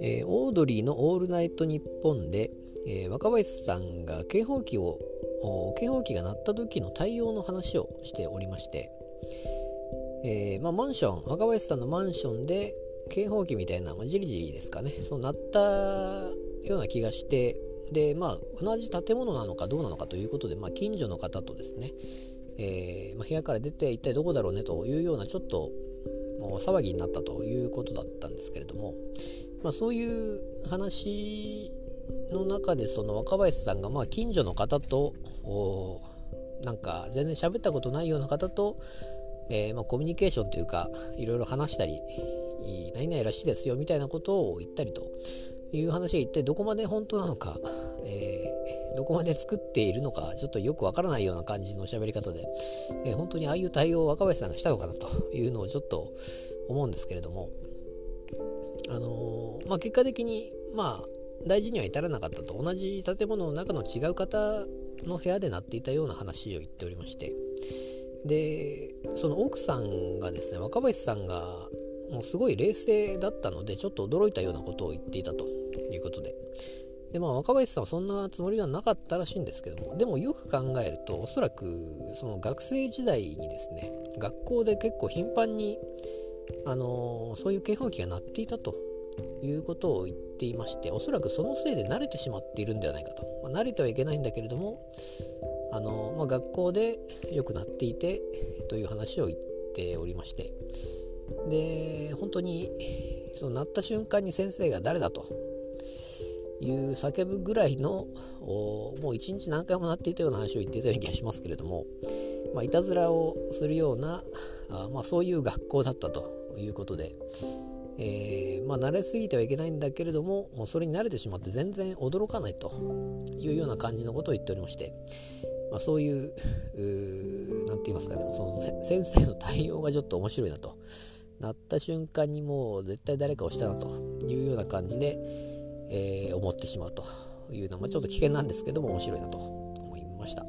えー、オードリーの「オールナイトニッポンで」えー、若林さんが警報器を警報器が鳴った時の対応の話をしておりまして、えー、まあ、マンション若林さんのマンションで警報器みたいな、まあ、じりじりですかねそう鳴ったような気がしてでまあ同じ建物なのかどうなのかということで、まあ、近所の方とですね、えー、まあ、部屋から出て一体どこだろうねというようなちょっと騒ぎになったということだったんですけれども、まあ、そういう話の中でその若林さんがまあ近所の方となんか全然喋ったことないような方と、えー、まコミュニケーションというかいろいろ話したり何々らしいですよみたいなことを言ったりという話が一体どこまで本当なのか、どこまで作っているのかちょっとよくわからないような感じの喋り方で、えー、本当にああいう対応を若林さんがしたのかなというのをちょっと思うんですけれどもあのー、まあ結果的にまあ大事には至らなかったと同じ建物の中の違う方の部屋で鳴っていたような話を言っておりましてでその奥さんがですね若林さんがもうすごい冷静だったのでちょっと驚いたようなことを言っていたということででまあ若林さんはそんなつもりはなかったらしいんですけどもでもよく考えるとおそらくその学生時代にですね学校で結構頻繁にあのー、そういう警報器が鳴っていたということを言っていましておそらくそのせいで慣れてしまっているんではないかと、まあ、慣れてはいけないんだけれどもあの、まあ、学校でよくなっていてという話を言っておりまして。で本当にそのなった瞬間に先生が誰だという叫ぶぐらいのもう一日何回もなっていたような話を言っていたような気がしますけれども、まあ、いたずらをするようなあ、まあ、そういう学校だったということで、えー、まあ、慣れすぎてはいけないんだけれどももうそれに慣れてしまって全然驚かないというような感じのことを言っておりまして、まあ、そういう何て言いますかねその先生の対応がちょっと面白いなと。なった瞬間にもう絶対誰かをしたなというような感じで、えー、思ってしまうというのも、ちょっと危険なんですけども面白いなと思いました。